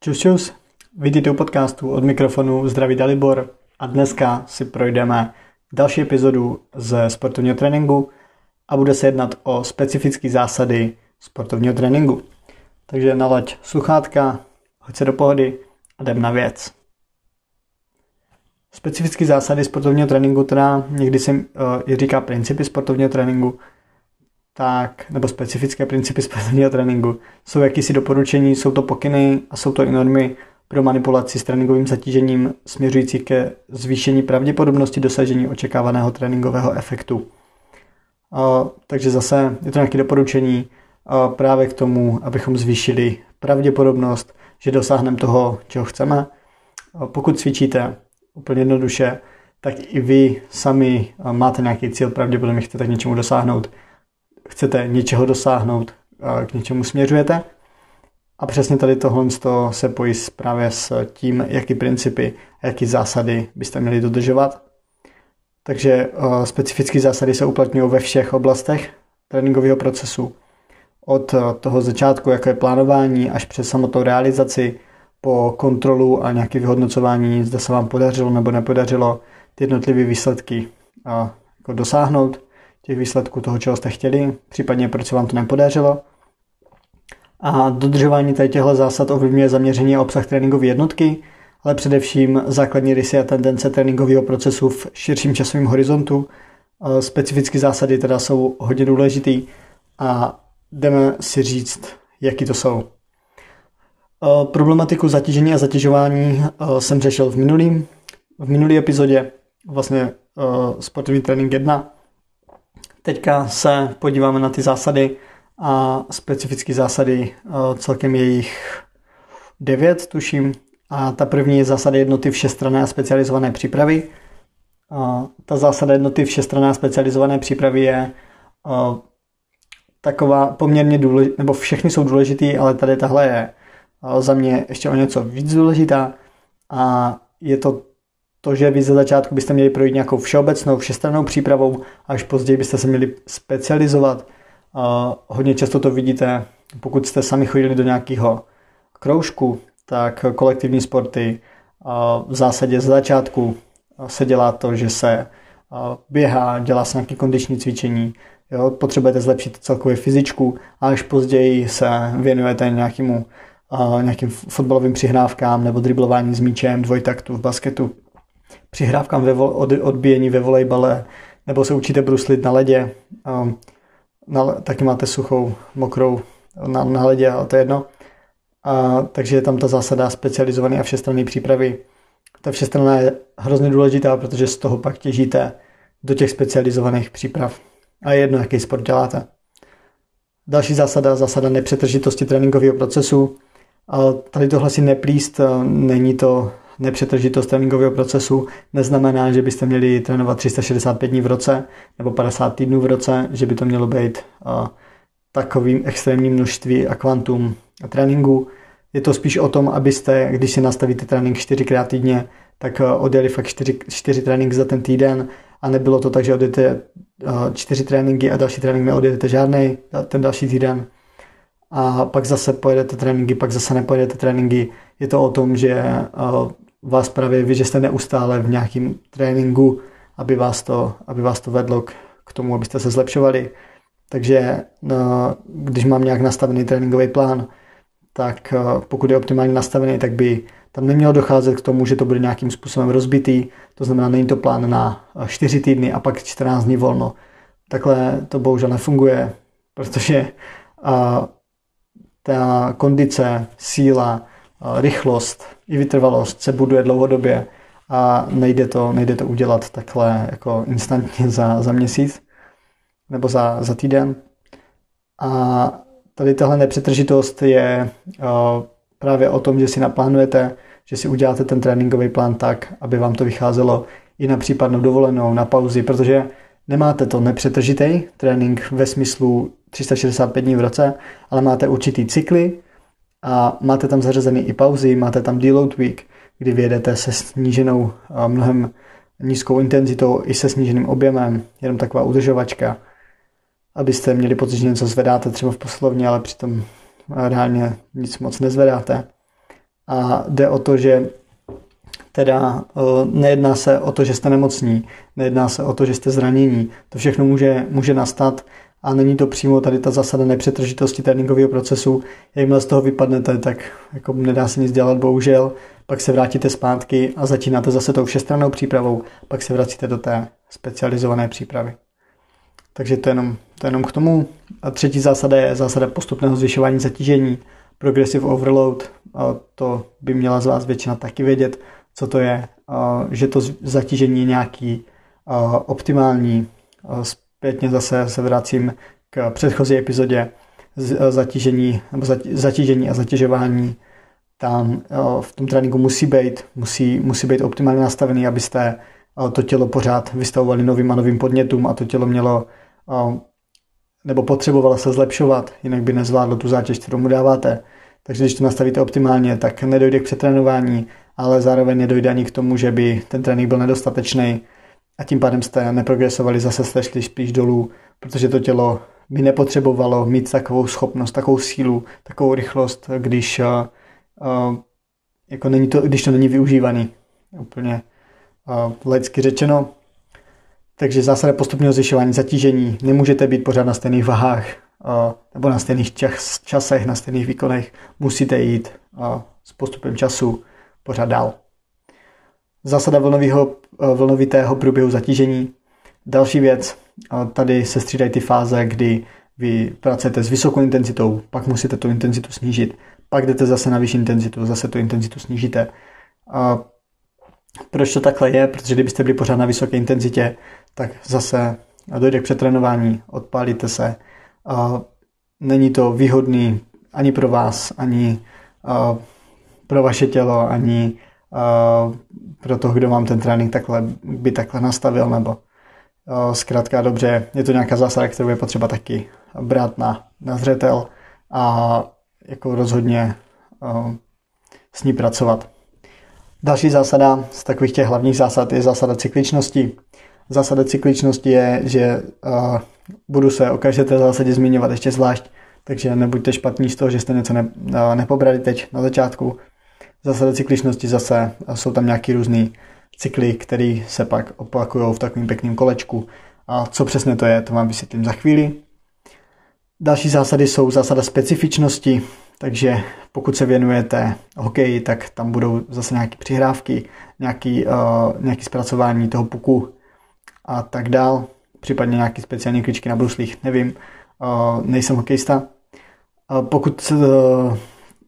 Čus, čus. Vítejte u podcastu od mikrofonu Zdraví Dalibor a dneska si projdeme další epizodu ze sportovního tréninku a bude se jednat o specifické zásady sportovního tréninku. Takže nalaď sluchátka, hoď se do pohody a jdem na věc. Specifické zásady sportovního tréninku, teda někdy se uh, říká principy sportovního tréninku, tak, nebo specifické principy sportovního tréninku, jsou jakýsi doporučení, jsou to pokyny a jsou to i normy pro manipulaci s tréninkovým zatížením směřující ke zvýšení pravděpodobnosti dosažení očekávaného tréninkového efektu. Uh, takže zase je to nějaké doporučení uh, právě k tomu, abychom zvýšili pravděpodobnost, že dosáhneme toho, čeho chceme. Uh, pokud cvičíte úplně jednoduše, tak i vy sami máte nějaký cíl, pravděpodobně chcete k něčemu dosáhnout chcete něčeho dosáhnout, k něčemu směřujete. A přesně tady tohle se pojí právě s tím, jaký principy jaký zásady byste měli dodržovat. Takže specifické zásady se uplatňují ve všech oblastech tréninkového procesu. Od toho začátku, jako je plánování, až přes samotnou realizaci, po kontrolu a nějaké vyhodnocování, zda se vám podařilo nebo nepodařilo ty jednotlivé výsledky jako dosáhnout těch výsledků toho, čeho jste chtěli, případně proč se vám to nepodařilo. A dodržování tady těchto zásad ovlivňuje zaměření a obsah tréninkové jednotky, ale především základní rysy a tendence tréninkového procesu v širším časovém horizontu. Specifické zásady teda jsou hodně důležitý a jdeme si říct, jaký to jsou. Problematiku zatížení a zatěžování jsem řešil v minulý, v minulý epizodě, vlastně sportovní trénink 1, Teďka se podíváme na ty zásady a specifické zásady, eh, celkem je jich devět, tuším. A ta první je zásada jednoty všestranné a specializované přípravy. A ta zásada jednoty všestranné a specializované přípravy je eh, taková poměrně důležitá, nebo všechny jsou důležitý, ale tady tahle je eh, za mě ještě o něco víc důležitá a je to to, že vy ze začátku byste měli projít nějakou všeobecnou, všestrannou přípravou, až později byste se měli specializovat. A hodně často to vidíte, pokud jste sami chodili do nějakého kroužku, tak kolektivní sporty v zásadě ze začátku se dělá to, že se běhá, dělá se nějaké kondiční cvičení, jo, potřebujete zlepšit celkově fyzičku a až později se věnujete nějakému, nějakým fotbalovým přihrávkám nebo driblování s míčem, dvojtaktu v basketu přihrávkám ve od, odbíjení ve volejbale, nebo se učíte bruslit na ledě, um, na, taky máte suchou, mokrou na, na ledě, ale to je jedno. A, takže je tam ta zásada specializované a všestranné přípravy. Ta všestranná je hrozně důležitá, protože z toho pak těžíte do těch specializovaných příprav. A je jedno, jaký sport děláte. Další zásada, zásada nepřetržitosti tréninkového procesu. A tady tohle si neplíst, není to nepřetržitost tréninkového procesu neznamená, že byste měli trénovat 365 dní v roce nebo 50 týdnů v roce, že by to mělo být takovým extrémním množství a kvantum tréninku. Je to spíš o tom, abyste, když si nastavíte trénink 4 krát týdně, tak odjeli fakt 4, 4 tréninky za ten týden a nebylo to tak, že odjedete 4 tréninky a další trénink neodjedete žádný ten další týden a pak zase pojedete tréninky, pak zase nepojedete tréninky. Je to o tom, že vás právě vy, že jste neustále v nějakém tréninku, aby vás to, aby vás to vedlo k, k tomu, abyste se zlepšovali. Takže no, když mám nějak nastavený tréninkový plán, tak eh, pokud je optimálně nastavený, tak by tam nemělo docházet k tomu, že to bude nějakým způsobem rozbitý, to znamená, není to plán na 4 týdny a pak 14 dní volno. Takhle to bohužel nefunguje, protože a, eh, ta kondice, síla, rychlost i vytrvalost se buduje dlouhodobě a nejde to, nejde to udělat takhle jako instantně za, za měsíc nebo za, za týden. A tady tahle nepřetržitost je právě o tom, že si naplánujete, že si uděláte ten tréninkový plán tak, aby vám to vycházelo i na případnou dovolenou, na pauzy, protože nemáte to nepřetržitý trénink ve smyslu 365 dní v roce, ale máte určitý cykly, a máte tam zařazený i pauzy, máte tam deload week, kdy vyjedete se sníženou mnohem nízkou intenzitou i se sníženým objemem, jenom taková udržovačka, abyste měli pocit, že něco zvedáte třeba v poslovně, ale přitom reálně nic moc nezvedáte. a jde o to, že teda nejedná se o to, že jste nemocní, nejedná se o to, že jste zranění. To všechno může, může nastat a není to přímo tady ta zásada nepřetržitosti tréninkového procesu. Jakmile z toho vypadnete, tak jako nedá se nic dělat, bohužel. Pak se vrátíte zpátky a začínáte zase tou všestrannou přípravou, pak se vracíte do té specializované přípravy. Takže to je jenom, to je jenom k tomu. A třetí zásada je zásada postupného zvyšování zatížení, progressive overload. A to by měla z vás většina taky vědět, co to je, a že to zatížení je nějaký optimální. Zpětně zase se vracím k předchozí epizodě zatížení, nebo zatížení a zatěžování tam v tom tréninku musí být, musí, musí být optimálně nastavený, abyste to tělo pořád vystavovali novým a novým podnětům a to tělo mělo nebo potřebovalo se zlepšovat, jinak by nezvládlo tu zátěž, kterou mu dáváte. Takže když to nastavíte optimálně, tak nedojde k přetrénování, ale zároveň nedojde ani k tomu, že by ten trénink byl nedostatečný a tím pádem jste neprogresovali, zase jste šli spíš dolů, protože to tělo by nepotřebovalo mít takovou schopnost, takovou sílu, takovou rychlost, když, uh, jako není to, když to není využívaný. Úplně uh, lidsky řečeno. Takže zásada postupného zvyšování zatížení. Nemůžete být pořád na stejných vahách uh, nebo na stejných čas, časech, na stejných výkonech. Musíte jít uh, s postupem času pořád dál. Zásada vlnového, uh, vlnovitého průběhu zatížení. Další věc, tady se střídají ty fáze, kdy vy pracujete s vysokou intenzitou, pak musíte tu intenzitu snížit, pak jdete zase na vyšší intenzitu, zase tu intenzitu snížíte. A proč to takhle je? Protože kdybyste byli pořád na vysoké intenzitě, tak zase dojde k přetrénování, odpálíte se. A není to výhodný ani pro vás, ani pro vaše tělo, ani pro toho, kdo vám ten trénink takhle, by takhle nastavil, nebo zkrátka dobře, je to nějaká zásada, kterou je potřeba taky brát na, na zřetel a jako rozhodně s ní pracovat. Další zásada z takových těch hlavních zásad je zásada cykličnosti. Zásada cykličnosti je, že budu se o každé té zásadě zmiňovat ještě zvlášť, takže nebuďte špatní z toho, že jste něco ne, nepobrali teď na začátku. Zásada cykličnosti zase jsou tam nějaký různý cykly, které se pak opakují v takovém pěkném kolečku. A co přesně to je, to vám vysvětlím za chvíli. Další zásady jsou zásada specifičnosti, takže pokud se věnujete hokeji, tak tam budou zase nějaké přihrávky, nějaký, uh, nějaký zpracování toho puku a tak dál, případně nějaké speciální kličky na bruslích, nevím, uh, nejsem hokejista. Uh, pokud uh,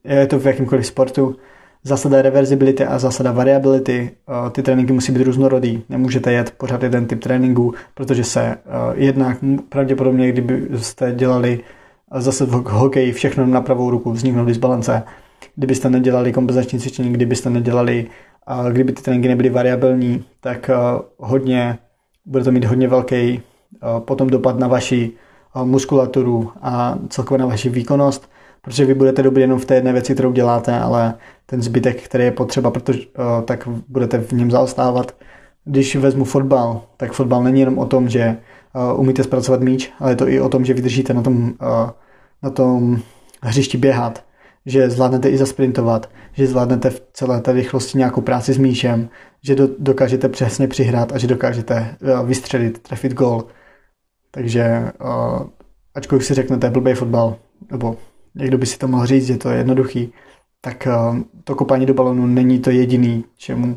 je to v jakýmkoliv sportu, zásada reversibility a zásada variability, uh, ty tréninky musí být různorodý, nemůžete jet pořád jeden typ tréninku, protože se uh, jednak pravděpodobně, kdyby jste dělali zase v hokeji všechno na pravou ruku, vzniknou disbalance. Kdybyste nedělali kompenzační cvičení, kdybyste nedělali, kdyby ty tréninky nebyly variabilní, tak hodně, bude to mít hodně velký potom dopad na vaši muskulaturu a celkově na vaši výkonnost, protože vy budete dobrý jenom v té jedné věci, kterou děláte, ale ten zbytek, který je potřeba, protože, tak budete v něm zaostávat. Když vezmu fotbal, tak fotbal není jenom o tom, že umíte zpracovat míč, ale je to i o tom, že vydržíte na tom na tom hřišti běhat, že zvládnete i zasprintovat, že zvládnete v celé té rychlosti nějakou práci s míčem, že do, dokážete přesně přihrát a že dokážete vystřelit, trefit gol. Takže ačkoliv si řeknete blbý fotbal, nebo někdo by si to mohl říct, že to je jednoduchý, tak uh, to kopání do balonu není to jediný, čemu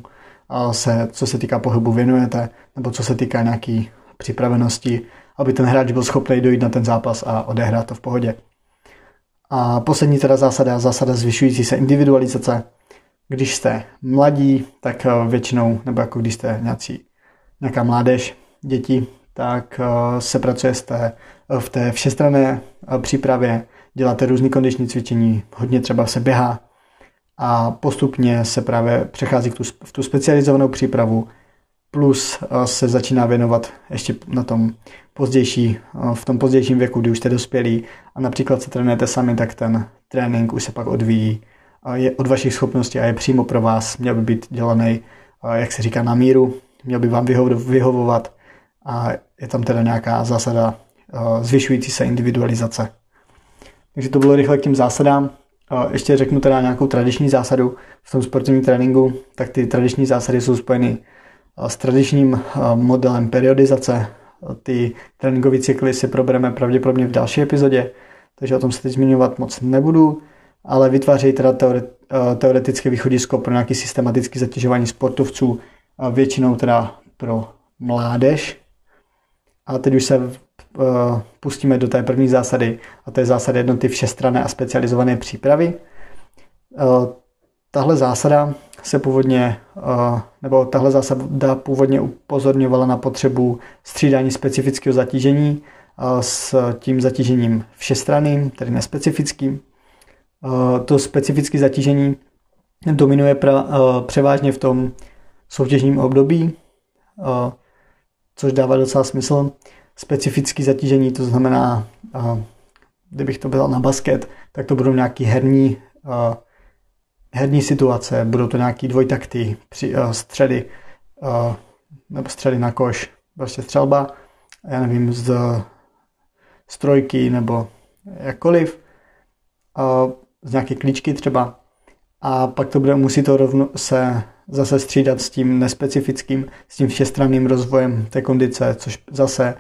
uh, se, co se týká pohybu, věnujete, nebo co se týká nějaký připravenosti, aby ten hráč byl schopný dojít na ten zápas a odehrát to v pohodě. A poslední teda zásada, zásada zvyšující se individualizace. Když jste mladí, tak eh, většinou, nebo jako když jste nějací, nějaká mládež, děti, tak eh, se pracuje eh, v té všestranné přípravě, děláte různé kondiční cvičení, hodně třeba se běhá a postupně se právě přechází k tu, v tu specializovanou přípravu, plus se začíná věnovat ještě na tom pozdější, v tom pozdějším věku, kdy už jste dospělí a například se trénujete sami, tak ten trénink už se pak odvíjí je od vašich schopností a je přímo pro vás. Měl by být dělaný, jak se říká, na míru, měl by vám vyhovovat a je tam teda nějaká zásada zvyšující se individualizace. Takže to bylo rychle k těm zásadám. ještě řeknu teda nějakou tradiční zásadu v tom sportovním tréninku, tak ty tradiční zásady jsou spojeny s tradičním modelem periodizace. Ty tréninkové cykly si probereme pravděpodobně v další epizodě, takže o tom se teď zmiňovat moc nebudu, ale vytvářejí teda teoretické východisko pro nějaký systematický zatěžování sportovců, většinou teda pro mládež. A teď už se pustíme do té první zásady, a to je zásada jednoty všestrané a specializované přípravy. Uh, tahle zásada se původně, uh, nebo tahle zásada původně upozorňovala na potřebu střídání specifického zatížení s tím zatížením všestranným, tedy nespecifickým. To specifické zatížení dominuje pra, převážně v tom soutěžním období, což dává docela smysl specifické zatížení, to znamená, kdybych to byl na basket, tak to budou nějaký herní, herní situace, budou to nějaký dvojtakty, středy, nebo středy na koš, prostě střelba, já nevím, z, z trojky nebo jakkoliv, z nějaké klíčky třeba, a pak to bude, musí to rovno se zase střídat s tím nespecifickým, s tím všestranným rozvojem té kondice, což zase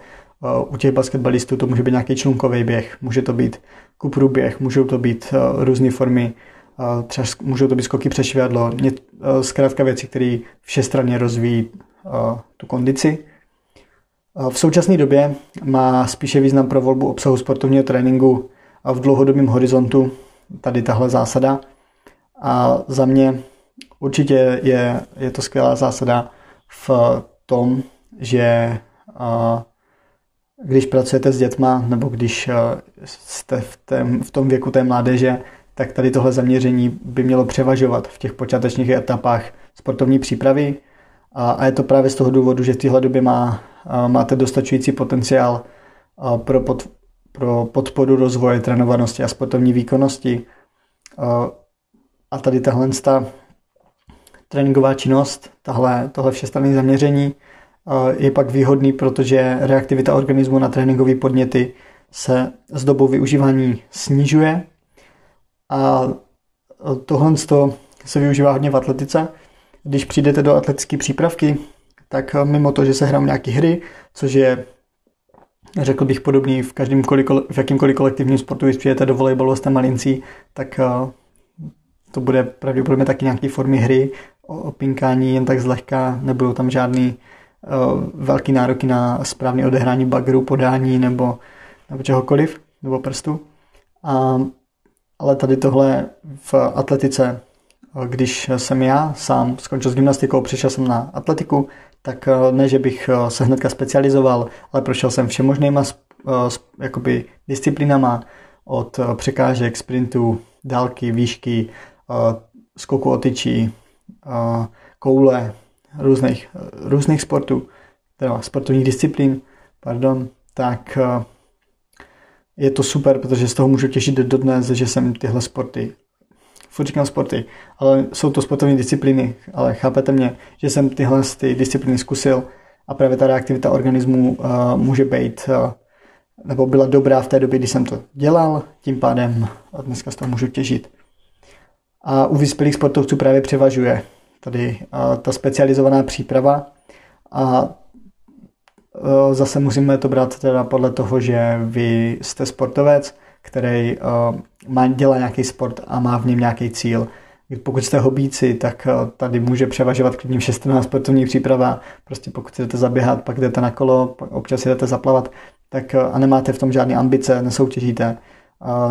u těch basketbalistů to může být nějaký člunkový běh, může to být kupru běh, můžou to být uh, různé formy, uh, třeba můžou to být skoky přes švihadlo, uh, zkrátka věci, které všestranně rozvíjí tu kondici. V současné době má spíše význam pro volbu obsahu sportovního tréninku v dlouhodobém horizontu tady tahle zásada. A za mě určitě je, je to skvělá zásada v tom, že když pracujete s dětma nebo když eh, jste v, tém, v tom věku té mládeže, tak tady tohle zaměření by mělo převažovat v těch počátečních etapách sportovní přípravy. A, a je to právě z toho důvodu, že v téhle době má, eh, máte dostačující potenciál eh, pro, pod, pro podporu rozvoje trénovanosti a sportovní výkonnosti. A tady tahle tréninková činnost, tahle, tohle všestranné zaměření je pak výhodný, protože reaktivita organismu na tréninkové podněty se s dobou využívání snižuje a tohle se využívá hodně v atletice. Když přijdete do atletické přípravky, tak mimo to, že se hrajou nějaké hry, což je řekl bych podobný v, každém v jakýmkoliv kolektivním sportu, když přijete do volejbalu jste malincí, tak to bude pravděpodobně taky nějaké formy hry, o pinkání jen tak zlehka, nebudou tam žádný Eh, velký nároky na správné odehrání bagru, podání nebo, nebo čehokoliv, nebo prstu. A, ale tady tohle v atletice, eh, když jsem já sám skončil s gymnastikou, přišel jsem na atletiku, tak eh, ne, že bych se hnedka specializoval, ale prošel jsem všemožnýma jakoby disciplinama od překážek, sprintů, dálky, výšky, skoku o tyčí, koule, různých, různých sportů, teda sportovních disciplín, pardon, tak eh, je to super, protože z toho můžu těšit do dnes, že jsem tyhle sporty, furt říkám sporty, ale jsou to sportovní disciplíny, ale chápete mě, že jsem tyhle ty disciplíny zkusil a právě ta reaktivita organismu uh, může být uh, nebo byla dobrá v té době, kdy jsem to dělal, tím pádem dneska z toho můžu těžit. A u vyspělých sportovců právě převažuje tady ta specializovaná příprava a e, zase musíme to brát teda podle toho, že vy jste sportovec, který e, má, dělá nějaký sport a má v něm nějaký cíl. Pokud jste hobíci, tak e, tady může převažovat klidně všestranná sportovní příprava. Prostě pokud jdete zaběhat, pak jdete na kolo, občas jdete zaplavat, tak a nemáte v tom žádné ambice, nesoutěžíte,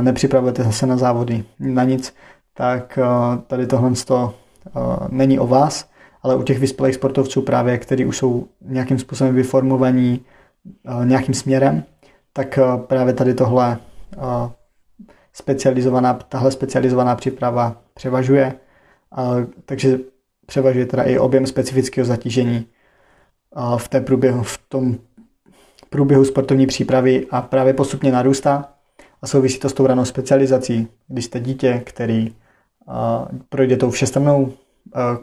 nepřipravujete se na závody, na nic, tak tady tohle není o vás, ale u těch vyspělých sportovců právě, kteří už jsou nějakým způsobem vyformovaní nějakým směrem, tak právě tady tohle specializovaná, tahle specializovaná příprava převažuje, takže převažuje teda i objem specifického zatížení v, té průběhu, v tom průběhu sportovní přípravy a právě postupně narůstá a souvisí to s tou ranou specializací. Když jste dítě, který projde tou všestrannou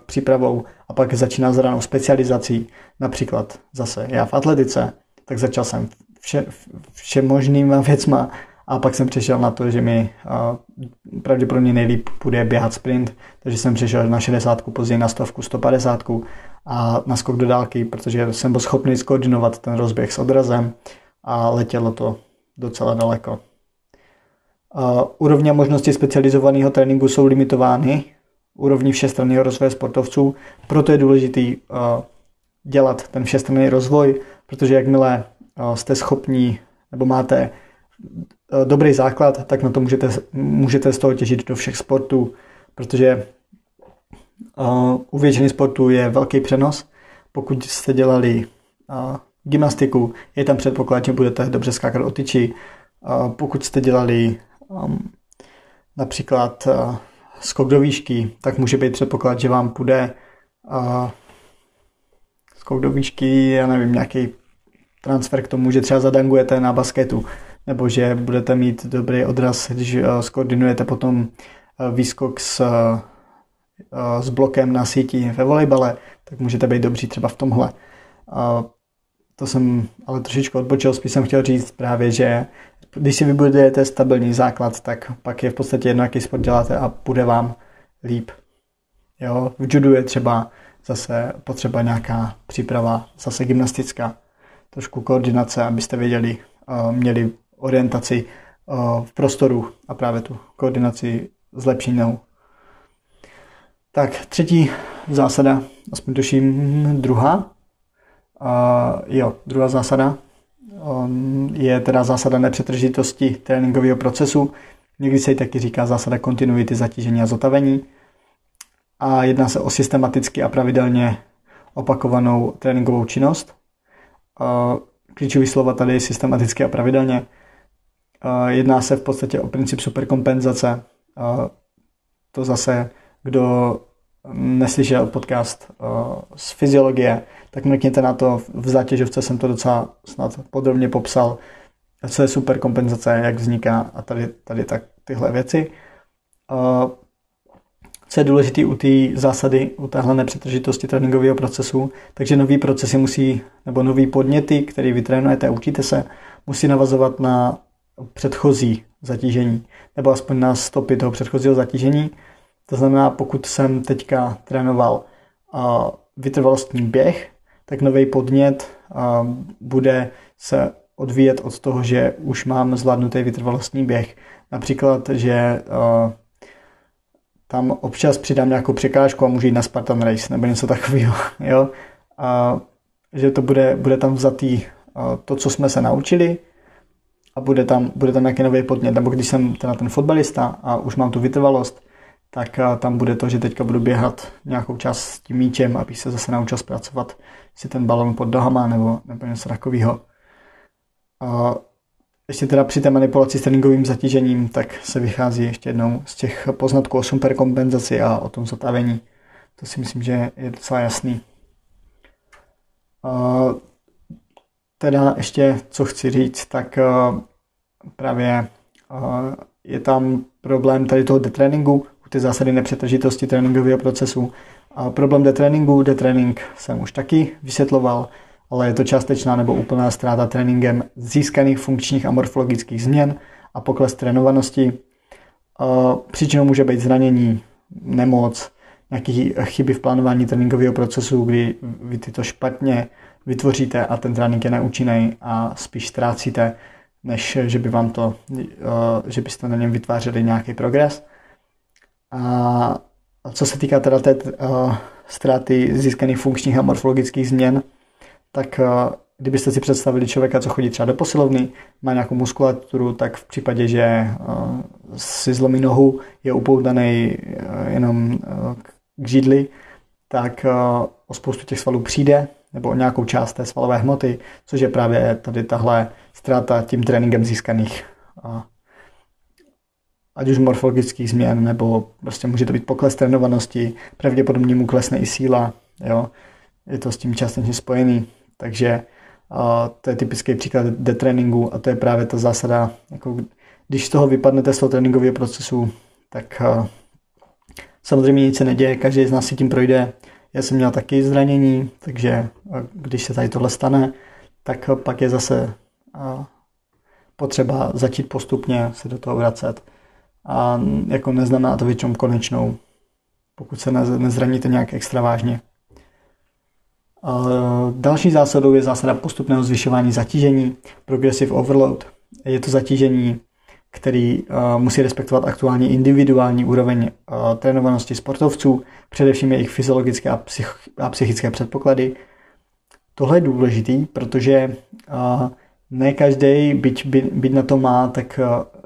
přípravou a pak začíná s ranou specializací. Například zase já v atletice, tak začal jsem vše, vše možnýma věcma A pak jsem přešel na to, že mi pravděpodobně nejlíp bude běhat sprint, takže jsem přešel na 60, později na stovku, 150 a na skok do dálky, protože jsem byl schopný skoordinovat ten rozběh s odrazem a letělo to docela daleko. Úrovně možnosti specializovaného tréninku jsou limitovány úrovní všestranného rozvoje sportovců, proto je důležitý dělat ten všestranný rozvoj, protože jakmile jste schopní nebo máte dobrý základ, tak na to můžete, můžete z toho těžit do všech sportů, protože u většiny sportů je velký přenos. Pokud jste dělali gymnastiku, je tam předpoklad, že budete dobře skákat o tyči. Pokud jste dělali například uh, skok do výšky, tak může být předpoklad, že vám půjde uh, skok do výšky, já nevím, nějaký transfer k tomu, že třeba zadangujete na basketu, nebo že budete mít dobrý odraz, když uh, skoordinujete potom výskok s, s blokem na síti ve volejbale, tak můžete být dobří třeba v tomhle. To jsem ale trošičku odbočil, spíš jsem chtěl říct právě, že když si vybudujete stabilní základ, tak pak je v podstatě jedno, jaký sport děláte a bude vám líp. Jo, v judu je třeba zase potřeba nějaká příprava, zase gymnastická, trošku koordinace, abyste věděli, uh, měli orientaci uh, v prostoru a právě tu koordinaci zlepšenou. Tak třetí zásada, aspoň tuším druhá, Uh, jo, druhá zásada je teda zásada nepřetržitosti tréninkového procesu. Někdy se ji taky říká zásada kontinuity zatížení a zotavení. A jedná se o systematicky a pravidelně opakovanou tréninkovou činnost. Uh, klíčový slova tady je systematicky a pravidelně. Uh, jedná se v podstatě o princip superkompenzace. To zase, kdo neslyšel podcast z fyziologie, tak mrkněte na to, v zátěžovce jsem to docela snad podrobně popsal, co je super kompenzace, jak vzniká a tady, tady tak tyhle věci. Co je důležité u té zásady, u téhle nepřetržitosti tréninkového procesu, takže nový procesy musí, nebo nový podněty, který vy trénujete a učíte se, musí navazovat na předchozí zatížení, nebo aspoň na stopy toho předchozího zatížení. To znamená, pokud jsem teďka trénoval vytrvalostní běh, tak nový podnět bude se odvíjet od toho, že už mám zvládnutý vytrvalostní běh. Například, že tam občas přidám nějakou překážku a můžu jít na Spartan Race nebo něco takového. Jo? A že to bude, bude tam vzatý to, co jsme se naučili a bude tam, bude tam nějaký nový podnět. Nebo když jsem teda ten fotbalista a už mám tu vytrvalost, tak tam bude to, že teďka budu běhat nějakou čas s tím míčem, abych se zase naučil zpracovat si ten balon pod nohama nebo, nebo něco takového. A ještě teda při té manipulaci s tréninkovým zatížením, tak se vychází ještě jednou z těch poznatků o superkompenzaci a o tom zotavení. To si myslím, že je docela jasný. A teda ještě, co chci říct, tak právě je tam problém tady toho detréninku, ty zásady nepřetržitosti tréninkového procesu. A problém detréninku, detrénink jsem už taky vysvětloval, ale je to částečná nebo úplná ztráta tréninkem získaných funkčních a morfologických změn a pokles trénovanosti. Příčinou může být zranění, nemoc, nějaké chyby v plánování tréninkového procesu, kdy vy ty to špatně vytvoříte a ten trénink je neúčinný a spíš ztrácíte, než že by vám to, že byste na něm vytvářeli nějaký progres. A co se týká teda té uh, ztráty získaných funkčních a morfologických změn, tak uh, kdybyste si představili člověka, co chodí třeba do posilovny, má nějakou muskulaturu, tak v případě, že uh, si zlomí nohu, je upoutaný uh, jenom uh, k židli, tak uh, o spoustu těch svalů přijde, nebo o nějakou část té svalové hmoty, což je právě tady tahle ztráta tím tréninkem získaných uh, ať už morfologických změn, nebo prostě může to být pokles trénovanosti, pravděpodobně mu klesne i síla, jo. Je to s tím částečně spojený, takže uh, to je typický příklad detréninku a to je právě ta zásada, jako když z toho vypadnete z toho tréninkového procesu, tak samozřejmě nic se neděje, každý z nás si tím projde. Já jsem měl taky zranění, takže když se tady tohle stane, tak pak je zase potřeba začít postupně se do toho vracet. A jako neznamená to většinou konečnou, pokud se nezraníte nějak extra vážně. Další zásadou je zásada postupného zvyšování zatížení, progressive overload. Je to zatížení, který musí respektovat aktuální individuální úroveň trénovanosti sportovců, především jejich fyziologické a, psychické předpoklady. Tohle je důležitý, protože ne každý, byť, by, byť na to má, tak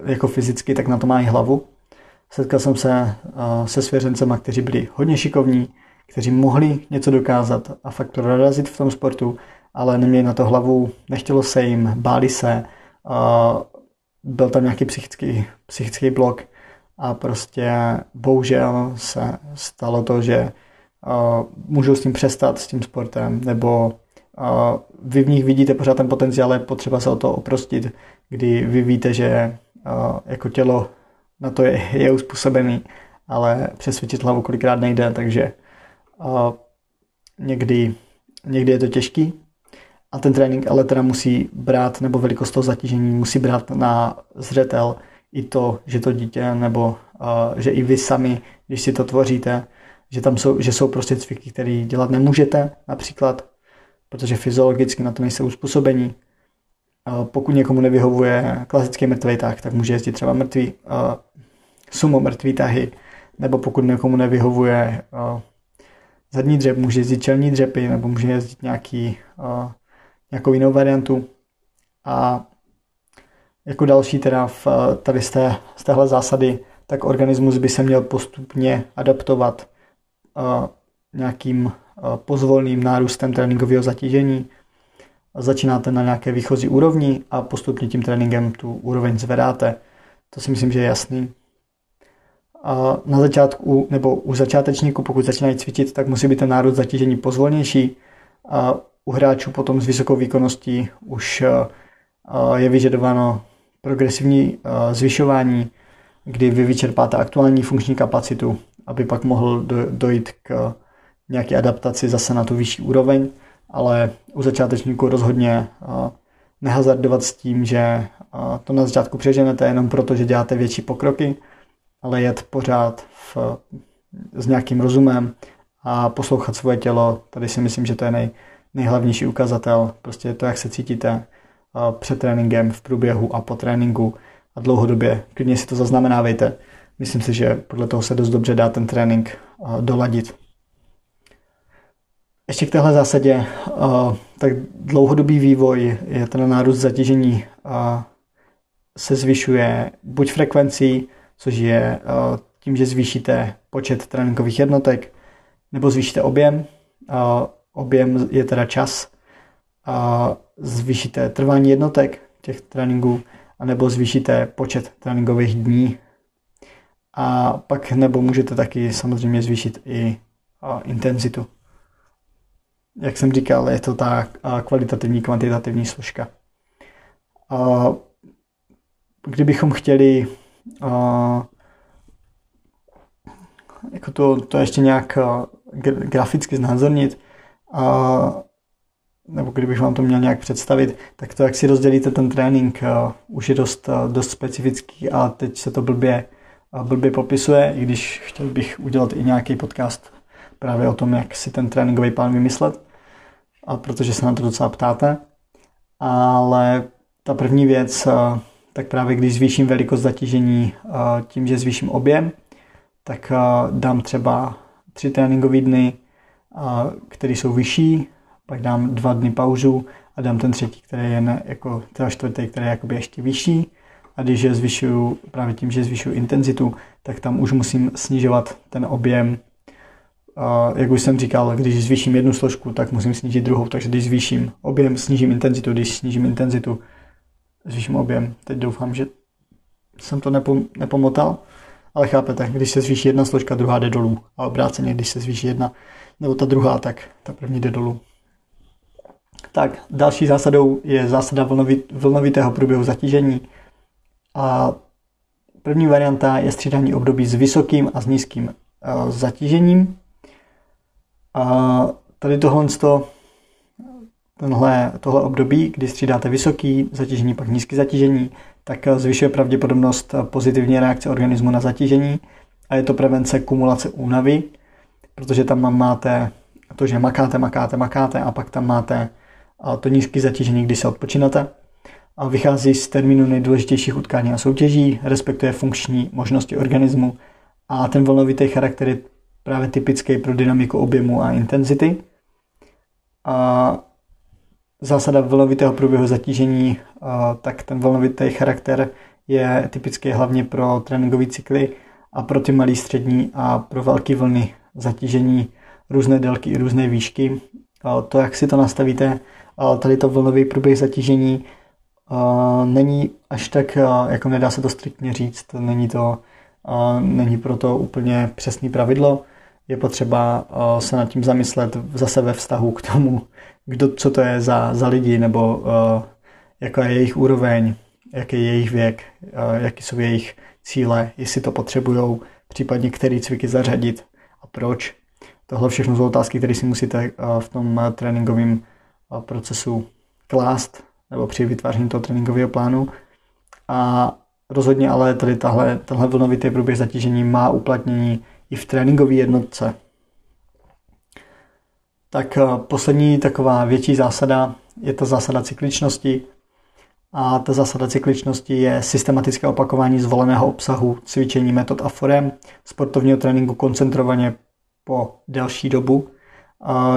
jako fyzicky, tak na to má i hlavu. Setkal jsem se se svěřencema, kteří byli hodně šikovní, kteří mohli něco dokázat a fakt prorazit v tom sportu, ale neměli na to hlavu, nechtělo se jim, báli se, byl tam nějaký psychický, psychický blok a prostě bohužel se stalo to, že můžou s tím přestat, s tím sportem, nebo vy v nich vidíte pořád ten potenciál, ale potřeba se o to oprostit, kdy vy víte, že jako tělo na to je, je uspůsobený, ale přesvědčit hlavu kolikrát nejde, takže někdy, někdy je to těžký. A ten trénink ale teda musí brát, nebo velikost toho zatížení musí brát na zřetel i to, že to dítě, nebo uh, že i vy sami, když si to tvoříte, že tam jsou, že jsou prostě cviky, které dělat nemůžete, například, protože fyziologicky na to nejste uspůsobení. Pokud někomu nevyhovuje klasický mrtvý tah, tak může jezdit třeba mrtvý, sumo mrtvý tahy, nebo pokud někomu nevyhovuje zadní dřep, může jezdit čelní dřepy, nebo může jezdit nějaký, nějakou jinou variantu. A jako další teda v, tady z, té, z téhle zásady, tak organismus by se měl postupně adaptovat nějakým pozvolným nárůstem tréninkového zatížení. Začínáte na nějaké výchozí úrovni a postupně tím tréninkem tu úroveň zvedáte. To si myslím, že je jasný na začátku nebo u začátečníků, pokud začínají cvičit, tak musí být ten nárůst zatížení pozvolnější. A u hráčů potom s vysokou výkonností už je vyžadováno progresivní zvyšování, kdy vy vyčerpáte aktuální funkční kapacitu, aby pak mohl dojít k nějaké adaptaci zase na tu vyšší úroveň, ale u začátečníků rozhodně nehazardovat s tím, že to na začátku přeženete jenom proto, že děláte větší pokroky, ale jet pořád v, s nějakým rozumem a poslouchat svoje tělo. Tady si myslím, že to je nej, nejhlavnější ukazatel. Prostě to, jak se cítíte před tréninkem, v průběhu a po tréninku a dlouhodobě. Klidně si to zaznamenávejte. Myslím si, že podle toho se dost dobře dá ten trénink doladit. Ještě k téhle zásadě, tak dlouhodobý vývoj je ten nárůst zatížení se zvyšuje buď frekvencí, což je eh, tím, že zvýšíte počet tréninkových jednotek nebo zvýšíte objem. Objem je teda čas. Zvýšíte trvání jednotek těch tréninků nebo zvýšíte počet tréninkových dní. A pak nebo můžete taky samozřejmě zvýšit i intenzitu. Jak jsem říkal, je to ta kvalitativní, kvantitativní složka. Kdybychom chtěli jako to, to ještě nějak graficky znázornit, nebo kdybych vám to měl nějak představit, tak to, jak si rozdělíte ten trénink, už je dost, dost specifický a teď se to blbě, blbě popisuje, i když chtěl bych udělat i nějaký podcast právě o tom, jak si ten tréninkový plán vymyslet, a protože se na to docela ptáte. Ale ta první věc, tak právě když zvýším velikost zatížení tím, že zvýším objem, tak dám třeba tři tréninkové dny, které jsou vyšší, pak dám dva dny pauzu a dám ten třetí, který je ne, jako teda čtvrtý, který je jakoby ještě vyšší. A když je zvyšuju, právě tím, že zvyšuju intenzitu, tak tam už musím snižovat ten objem. Jak už jsem říkal, když zvýším jednu složku, tak musím snížit druhou, takže když zvýším objem, snížím intenzitu, když snížím intenzitu, zvýším objem. Teď doufám, že jsem to nepom- nepomotal, ale chápete, když se zvýší jedna složka, druhá jde dolů. A obráceně, když se zvýší jedna nebo ta druhá, tak ta první jde dolů. Tak, další zásadou je zásada vlnovit, vlnovitého průběhu zatížení. A první varianta je střídání období s vysokým a s nízkým uh, zatížením. A tady tohle tenhle, tohle období, kdy střídáte vysoký zatížení, pak nízký zatížení, tak zvyšuje pravděpodobnost pozitivní reakce organismu na zatížení a je to prevence kumulace únavy, protože tam máte to, že makáte, makáte, makáte a pak tam máte to nízké zatížení, když se odpočínáte. A vychází z termínu nejdůležitějších utkání a soutěží, respektuje funkční možnosti organismu a ten vlnovitý charakter je právě typický pro dynamiku objemu a intenzity. A zásada vlnovitého průběhu zatížení, tak ten vlnovitý charakter je typický hlavně pro tréninkové cykly a pro ty malé střední a pro velké vlny zatížení různé délky i různé výšky. To, jak si to nastavíte, tady to vlnový průběh zatížení není až tak, jako nedá se to striktně říct, není to, není proto úplně přesný pravidlo. Je potřeba se nad tím zamyslet zase ve vztahu k tomu, kdo, co to je za, za lidi, nebo jaká je jejich úroveň, jaký je jejich věk, jaký jsou jejich cíle, jestli to potřebují, případně který cviky zařadit a proč. Tohle všechno jsou otázky, které si musíte v tom tréninkovém procesu klást nebo při vytváření toho tréninkového plánu. A rozhodně ale tady tahle, tenhle vlnovitý průběh zatížení má uplatnění i v tréninkové jednotce. Tak poslední taková větší zásada je ta zásada cykličnosti. A ta zásada cykličnosti je systematické opakování zvoleného obsahu, cvičení metod a forem, sportovního tréninku koncentrovaně po delší dobu.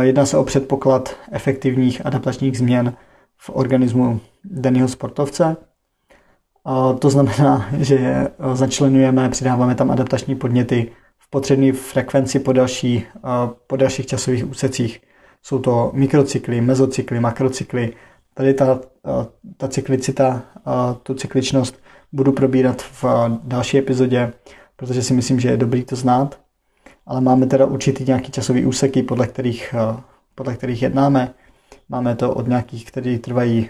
Jedná se o předpoklad efektivních adaptačních změn v organismu daného sportovce. To znamená, že začlenujeme, přidáváme tam adaptační podněty v potřebné frekvenci po, další, po dalších časových úsecích. Jsou to mikrocykly, mezocykly, makrocykly. Tady ta, ta cyklicita, tu cykličnost budu probírat v další epizodě, protože si myslím, že je dobrý to znát. Ale máme teda určitý nějaký časový úseky, podle kterých, podle kterých jednáme. Máme to od nějakých, které trvají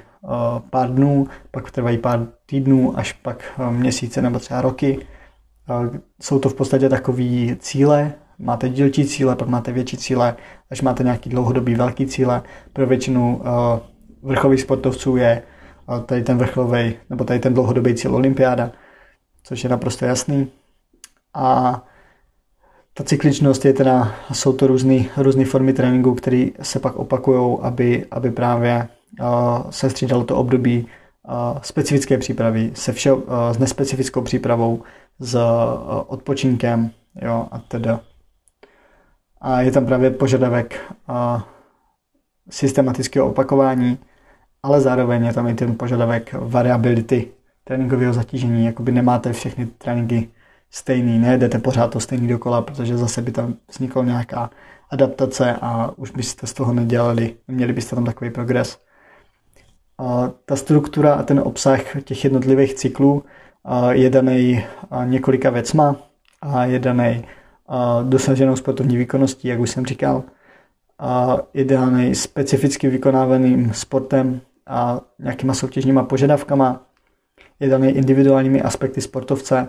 pár dnů, pak trvají pár týdnů, až pak měsíce nebo třeba roky. Jsou to v podstatě takové cíle, máte dílčí cíle, pak máte větší cíle, až máte nějaký dlouhodobý velký cíle. Pro většinu vrcholových sportovců je tady ten vrcholový, nebo tady ten dlouhodobý cíl olympiáda, což je naprosto jasný. A ta cykličnost je teda, jsou to různé formy tréninku, které se pak opakují, aby, aby právě uh, se střídalo to období specifické přípravy se vše, s nespecifickou přípravou, s odpočinkem jo, a teda. A je tam právě požadavek systematického opakování, ale zároveň je tam i ten požadavek variability tréninkového zatížení, jakoby nemáte všechny tréninky stejný, nejedete pořád to stejný dokola, protože zase by tam vznikla nějaká adaptace a už byste z toho nedělali, měli byste tam takový progres. A ta struktura a ten obsah těch jednotlivých cyklů je daný několika věcma a je daný dosaženou sportovní výkonností, jak už jsem říkal, a je daný specificky vykonávaným sportem a nějakýma soutěžníma požadavkama, je daný individuálními aspekty sportovce,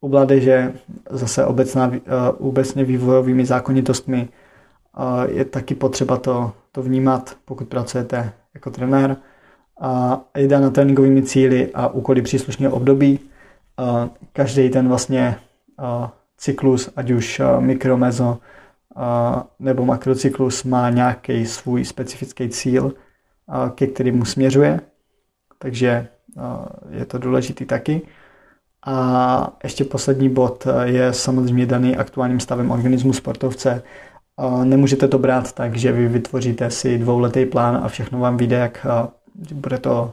u mládeže zase obecná, obecně vývojovými zákonitostmi. Je taky potřeba to, to vnímat, pokud pracujete jako trenér. A jde na tréninkovými cíly a úkoly příslušného období. Každý ten vlastně cyklus, ať už mikro, mezo nebo makrocyklus má nějaký svůj specifický cíl, ke kterému směřuje. Takže je to důležitý taky. A ještě poslední bod je samozřejmě daný aktuálním stavem organismu sportovce. Nemůžete to brát tak, že vy vytvoříte si dvouletý plán a všechno vám vyjde, jak bude to,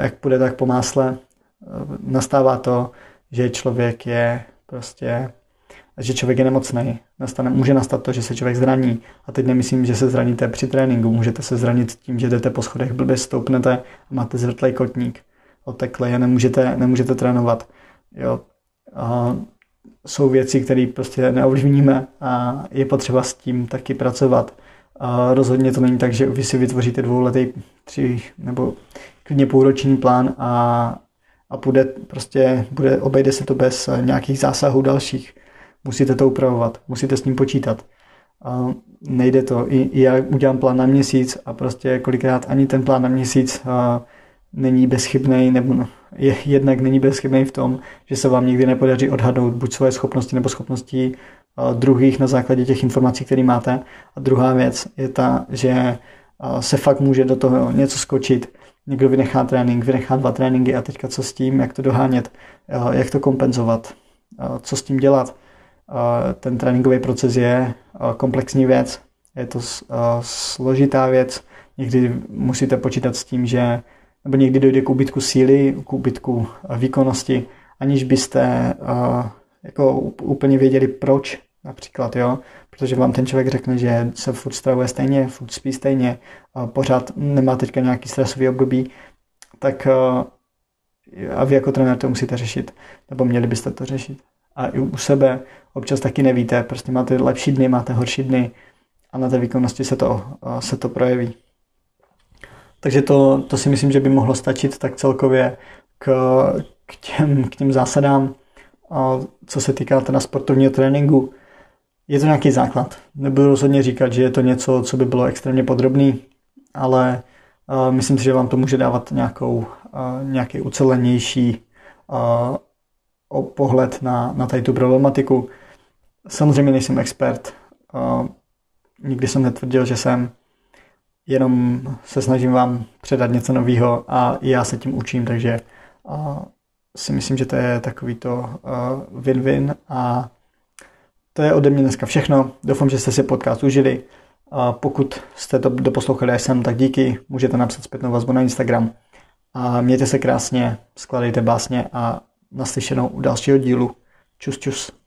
jak bude tak po másle. Nastává to, že člověk je prostě že člověk je nemocný. Nastane, může nastat to, že se člověk zraní. A teď nemyslím, že se zraníte při tréninku. Můžete se zranit tím, že jdete po schodech, blbě stoupnete a máte zvrtlej kotník otekle a nemůžete, nemůžete trénovat. Jo. A jsou věci, které prostě neovlivníme a je potřeba s tím taky pracovat. A rozhodně to není tak, že vy si vytvoříte dvouletý, tři nebo klidně půlroční plán a, a půjde, prostě bude, obejde se to bez nějakých zásahů dalších. Musíte to upravovat, musíte s ním počítat. Uh, nejde to. I, I já udělám plán na měsíc a prostě kolikrát ani ten plán na měsíc uh, není bezchybný, nebo no, je, jednak není bezchybný v tom, že se vám nikdy nepodaří odhadnout buď svoje schopnosti nebo schopnosti uh, druhých na základě těch informací, které máte. A druhá věc je ta, že uh, se fakt může do toho něco skočit. Někdo vynechá trénink, vynechá dva tréninky a teďka co s tím, jak to dohánět, uh, jak to kompenzovat, co s tím dělat. Ten tréninkový proces je komplexní věc, je to složitá věc, někdy musíte počítat s tím, že nebo někdy dojde k úbytku síly, k úbytku výkonnosti, aniž byste uh, jako úplně věděli proč například, jo, protože vám ten člověk řekne, že se furt stravuje stejně, furt spí stejně, uh, pořád nemá teďka nějaký stresový období, tak uh, a vy jako trenér to musíte řešit, nebo měli byste to řešit. A i u sebe občas taky nevíte, prostě máte lepší dny, máte horší dny a na té výkonnosti se to, se to projeví. Takže to, to si myslím, že by mohlo stačit tak celkově k, k, těm, k těm zásadám, co se týká teda sportovního tréninku. Je to nějaký základ. Nebudu rozhodně říkat, že je to něco, co by bylo extrémně podrobný, ale uh, myslím si, že vám to může dávat nějakou, uh, nějaký ucelenější uh, pohled na, na tady tu problematiku. Samozřejmě nejsem expert, nikdy jsem netvrdil, že jsem, jenom se snažím vám předat něco nového a já se tím učím, takže si myslím, že to je takový to win-win a to je ode mě dneska všechno. Doufám, že jste si podcast užili. A pokud jste to doposlouchali až sem, tak díky. Můžete napsat zpětnou vazbu na Instagram. A mějte se krásně, skladejte básně a naslyšenou u dalšího dílu. Čus, čus.